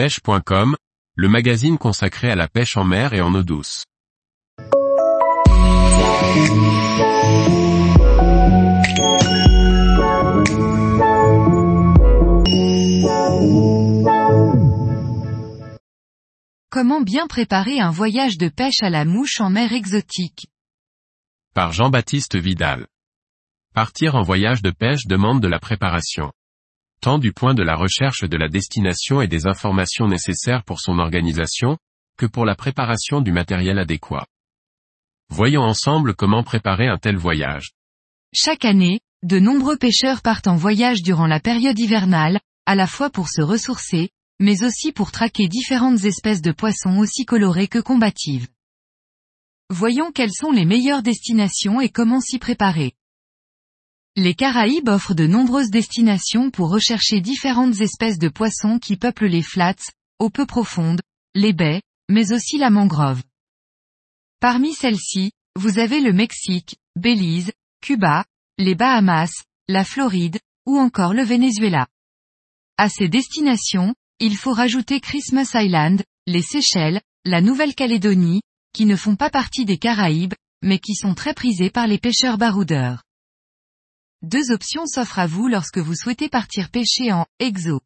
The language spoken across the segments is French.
pêche.com, le magazine consacré à la pêche en mer et en eau douce. Comment bien préparer un voyage de pêche à la mouche en mer exotique? Par Jean-Baptiste Vidal. Partir en voyage de pêche demande de la préparation. Tant du point de la recherche de la destination et des informations nécessaires pour son organisation, que pour la préparation du matériel adéquat. Voyons ensemble comment préparer un tel voyage. Chaque année, de nombreux pêcheurs partent en voyage durant la période hivernale, à la fois pour se ressourcer, mais aussi pour traquer différentes espèces de poissons aussi colorées que combatives. Voyons quelles sont les meilleures destinations et comment s'y préparer. Les Caraïbes offrent de nombreuses destinations pour rechercher différentes espèces de poissons qui peuplent les flats, eaux peu profondes, les baies, mais aussi la mangrove. Parmi celles-ci, vous avez le Mexique, Belize, Cuba, les Bahamas, la Floride, ou encore le Venezuela. À ces destinations, il faut rajouter Christmas Island, les Seychelles, la Nouvelle-Calédonie, qui ne font pas partie des Caraïbes, mais qui sont très prisés par les pêcheurs baroudeurs. Deux options s'offrent à vous lorsque vous souhaitez partir pêcher en exo.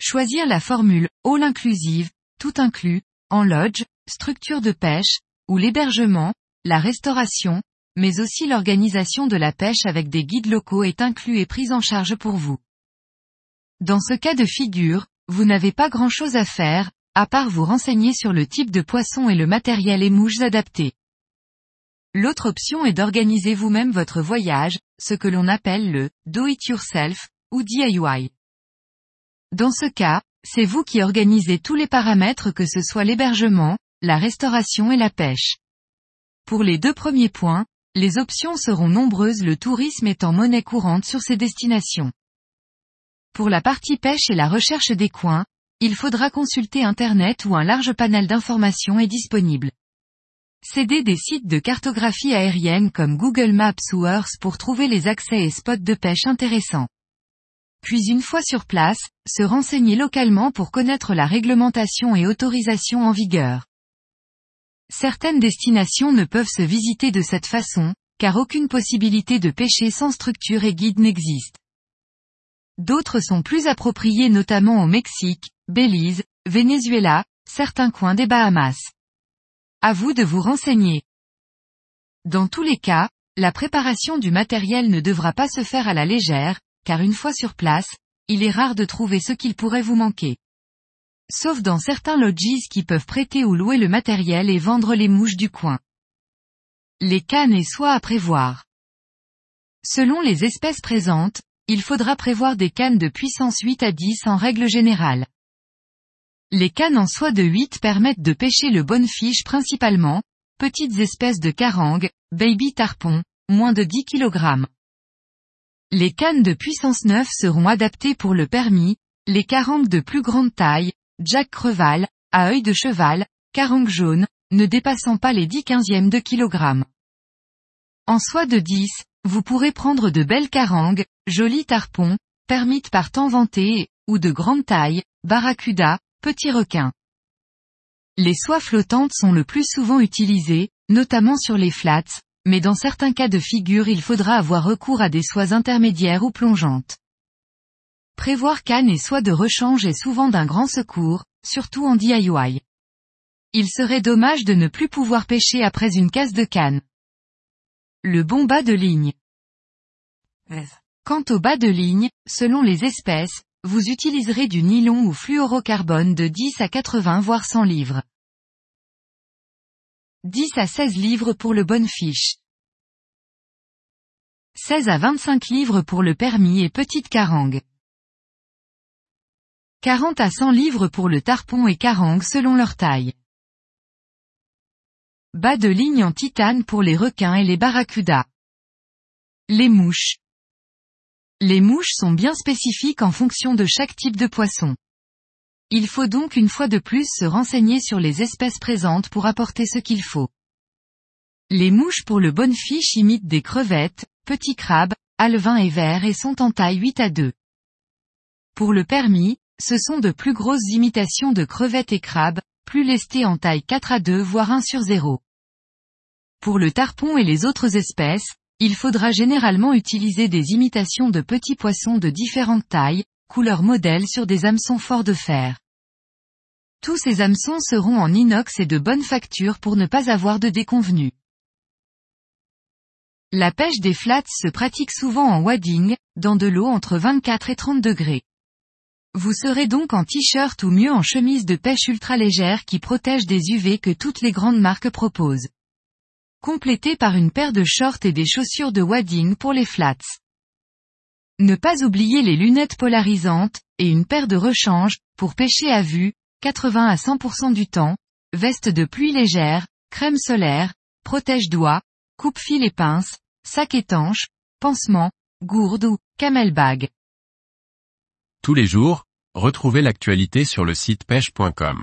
Choisir la formule all inclusive, tout inclus, en lodge, structure de pêche, ou l'hébergement, la restauration, mais aussi l'organisation de la pêche avec des guides locaux est inclus et pris en charge pour vous. Dans ce cas de figure, vous n'avez pas grand chose à faire, à part vous renseigner sur le type de poisson et le matériel et mouches adaptés. L'autre option est d'organiser vous-même votre voyage, ce que l'on appelle le do-it-yourself, ou DIY. Dans ce cas, c'est vous qui organisez tous les paramètres que ce soit l'hébergement, la restauration et la pêche. Pour les deux premiers points, les options seront nombreuses le tourisme étant monnaie courante sur ces destinations. Pour la partie pêche et la recherche des coins, il faudra consulter Internet où un large panel d'informations est disponible. Cédez des sites de cartographie aérienne comme Google Maps ou Earth pour trouver les accès et spots de pêche intéressants. Puis une fois sur place, se renseigner localement pour connaître la réglementation et autorisation en vigueur. Certaines destinations ne peuvent se visiter de cette façon, car aucune possibilité de pêcher sans structure et guide n'existe. D'autres sont plus appropriés notamment au Mexique, Belize, Venezuela, certains coins des Bahamas. À vous de vous renseigner. Dans tous les cas, la préparation du matériel ne devra pas se faire à la légère, car une fois sur place, il est rare de trouver ce qu'il pourrait vous manquer. Sauf dans certains lodges qui peuvent prêter ou louer le matériel et vendre les mouches du coin. Les cannes et soies à prévoir. Selon les espèces présentes, il faudra prévoir des cannes de puissance 8 à 10 en règle générale. Les cannes en soie de 8 permettent de pêcher le fiche principalement, petites espèces de carangues, baby tarpon, moins de 10 kg. Les cannes de puissance 9 seront adaptées pour le permis, les carangues de plus grande taille, jack creval, à œil de cheval, carangue jaune, ne dépassant pas les 10 quinzièmes de kilogramme. En soie de 10, vous pourrez prendre de belles carangues, jolis tarpons, permites par temps vanté, ou de grande taille, barracuda, petits requins. Les soies flottantes sont le plus souvent utilisées, notamment sur les flats, mais dans certains cas de figure il faudra avoir recours à des soies intermédiaires ou plongeantes. Prévoir canne et soie de rechange est souvent d'un grand secours, surtout en DIY. Il serait dommage de ne plus pouvoir pêcher après une casse de canne. Le bon bas de ligne. Quant au bas de ligne, selon les espèces, vous utiliserez du nylon ou fluorocarbone de 10 à 80 voire 100 livres. 10 à 16 livres pour le fiche. 16 à 25 livres pour le permis et petite carangue. 40 à 100 livres pour le tarpon et carangue selon leur taille. Bas de ligne en titane pour les requins et les barracudas. Les mouches. Les mouches sont bien spécifiques en fonction de chaque type de poisson. Il faut donc une fois de plus se renseigner sur les espèces présentes pour apporter ce qu'il faut. Les mouches pour le fiche imitent des crevettes, petits crabes, alevins et vers et sont en taille 8 à 2. Pour le permis, ce sont de plus grosses imitations de crevettes et crabes, plus lestées en taille 4 à 2 voire 1 sur 0. Pour le tarpon et les autres espèces, il faudra généralement utiliser des imitations de petits poissons de différentes tailles, couleurs modèles sur des hameçons forts de fer. Tous ces hameçons seront en inox et de bonne facture pour ne pas avoir de déconvenus. La pêche des flats se pratique souvent en wading, dans de l'eau entre 24 et 30 degrés. Vous serez donc en t-shirt ou mieux en chemise de pêche ultra légère qui protège des UV que toutes les grandes marques proposent. Complété par une paire de shorts et des chaussures de wading pour les flats. Ne pas oublier les lunettes polarisantes, et une paire de rechanges, pour pêcher à vue, 80 à 100% du temps, veste de pluie légère, crème solaire, protège-doigts, coupe-fil et pince, sac étanche, pansement, gourde ou camelbag. Tous les jours, retrouvez l'actualité sur le site pêche.com.